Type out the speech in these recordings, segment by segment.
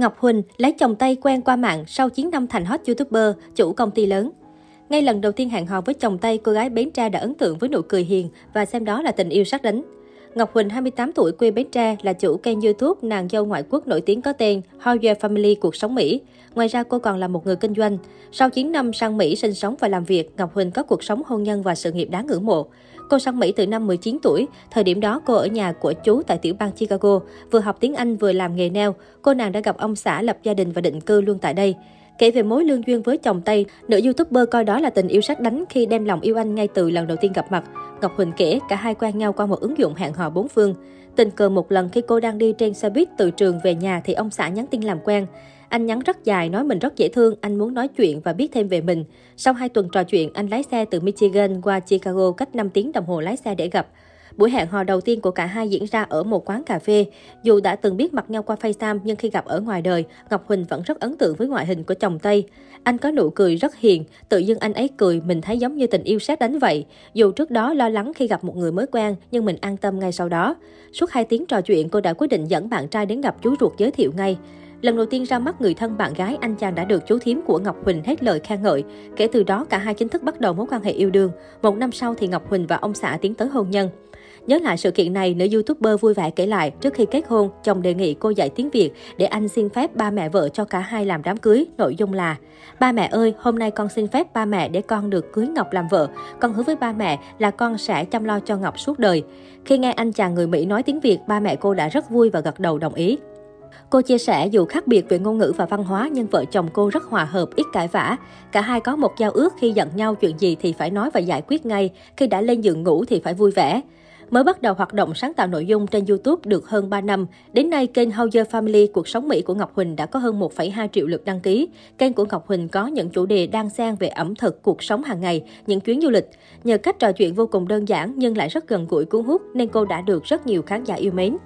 Ngọc Huỳnh lấy chồng Tây quen qua mạng sau 9 năm thành hot YouTuber, chủ công ty lớn. Ngay lần đầu tiên hẹn hò với chồng Tây, cô gái Bến Tre đã ấn tượng với nụ cười hiền và xem đó là tình yêu sắc đánh. Ngọc Huỳnh, 28 tuổi, quê Bến Tre, là chủ kênh YouTube nàng dâu ngoại quốc nổi tiếng có tên How Your Family Cuộc sống Mỹ. Ngoài ra, cô còn là một người kinh doanh. Sau 9 năm sang Mỹ sinh sống và làm việc, Ngọc Huỳnh có cuộc sống hôn nhân và sự nghiệp đáng ngưỡng mộ. Cô sang Mỹ từ năm 19 tuổi, thời điểm đó cô ở nhà của chú tại tiểu bang Chicago, vừa học tiếng Anh vừa làm nghề neo. Cô nàng đã gặp ông xã lập gia đình và định cư luôn tại đây. Kể về mối lương duyên với chồng Tây, nữ youtuber coi đó là tình yêu sắc đánh khi đem lòng yêu anh ngay từ lần đầu tiên gặp mặt. Ngọc Huỳnh kể cả hai quen nhau qua một ứng dụng hẹn hò bốn phương. Tình cờ một lần khi cô đang đi trên xe buýt từ trường về nhà thì ông xã nhắn tin làm quen. Anh nhắn rất dài, nói mình rất dễ thương, anh muốn nói chuyện và biết thêm về mình. Sau hai tuần trò chuyện, anh lái xe từ Michigan qua Chicago cách 5 tiếng đồng hồ lái xe để gặp. Buổi hẹn hò đầu tiên của cả hai diễn ra ở một quán cà phê. Dù đã từng biết mặt nhau qua FaceTime nhưng khi gặp ở ngoài đời, Ngọc Huỳnh vẫn rất ấn tượng với ngoại hình của chồng Tây. Anh có nụ cười rất hiền, tự dưng anh ấy cười mình thấy giống như tình yêu sát đánh vậy. Dù trước đó lo lắng khi gặp một người mới quen nhưng mình an tâm ngay sau đó. Suốt 2 tiếng trò chuyện, cô đã quyết định dẫn bạn trai đến gặp chú ruột giới thiệu ngay. Lần đầu tiên ra mắt người thân bạn gái, anh chàng đã được chú thím của Ngọc Huỳnh hết lời khen ngợi. Kể từ đó, cả hai chính thức bắt đầu mối quan hệ yêu đương. Một năm sau thì Ngọc Huỳnh và ông xã tiến tới hôn nhân. Nhớ lại sự kiện này, nữ youtuber vui vẻ kể lại, trước khi kết hôn, chồng đề nghị cô dạy tiếng Việt để anh xin phép ba mẹ vợ cho cả hai làm đám cưới. Nội dung là, ba mẹ ơi, hôm nay con xin phép ba mẹ để con được cưới Ngọc làm vợ. Con hứa với ba mẹ là con sẽ chăm lo cho Ngọc suốt đời. Khi nghe anh chàng người Mỹ nói tiếng Việt, ba mẹ cô đã rất vui và gật đầu đồng ý. Cô chia sẻ dù khác biệt về ngôn ngữ và văn hóa nhưng vợ chồng cô rất hòa hợp, ít cãi vã. Cả hai có một giao ước khi giận nhau chuyện gì thì phải nói và giải quyết ngay, khi đã lên giường ngủ thì phải vui vẻ. Mới bắt đầu hoạt động sáng tạo nội dung trên YouTube được hơn 3 năm, đến nay kênh How Your Family Cuộc sống Mỹ của Ngọc Huỳnh đã có hơn 1,2 triệu lượt đăng ký. Kênh của Ngọc Huỳnh có những chủ đề đan xen về ẩm thực, cuộc sống hàng ngày, những chuyến du lịch. Nhờ cách trò chuyện vô cùng đơn giản nhưng lại rất gần gũi cuốn hút nên cô đã được rất nhiều khán giả yêu mến.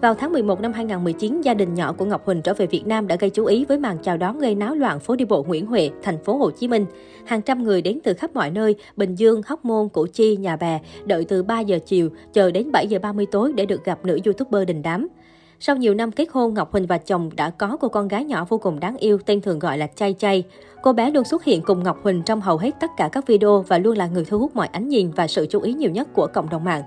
Vào tháng 11 năm 2019, gia đình nhỏ của Ngọc Huỳnh trở về Việt Nam đã gây chú ý với màn chào đón gây náo loạn phố đi bộ Nguyễn Huệ, thành phố Hồ Chí Minh. Hàng trăm người đến từ khắp mọi nơi, Bình Dương, Hóc Môn, Củ Chi, Nhà Bè, đợi từ 3 giờ chiều, chờ đến 7 giờ 30 tối để được gặp nữ youtuber đình đám. Sau nhiều năm kết hôn, Ngọc Huỳnh và chồng đã có cô con gái nhỏ vô cùng đáng yêu, tên thường gọi là Chay Chay. Cô bé luôn xuất hiện cùng Ngọc Huỳnh trong hầu hết tất cả các video và luôn là người thu hút mọi ánh nhìn và sự chú ý nhiều nhất của cộng đồng mạng.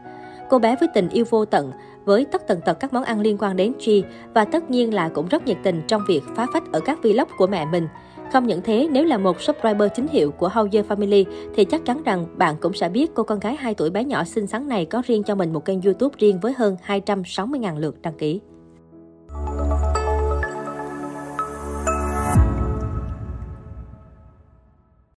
Cô bé với tình yêu vô tận, với tất tần tật các món ăn liên quan đến chi và tất nhiên là cũng rất nhiệt tình trong việc phá phách ở các vlog của mẹ mình. Không những thế, nếu là một subscriber chính hiệu của Hauser Family thì chắc chắn rằng bạn cũng sẽ biết cô con gái 2 tuổi bé nhỏ xinh xắn này có riêng cho mình một kênh YouTube riêng với hơn 260.000 lượt đăng ký.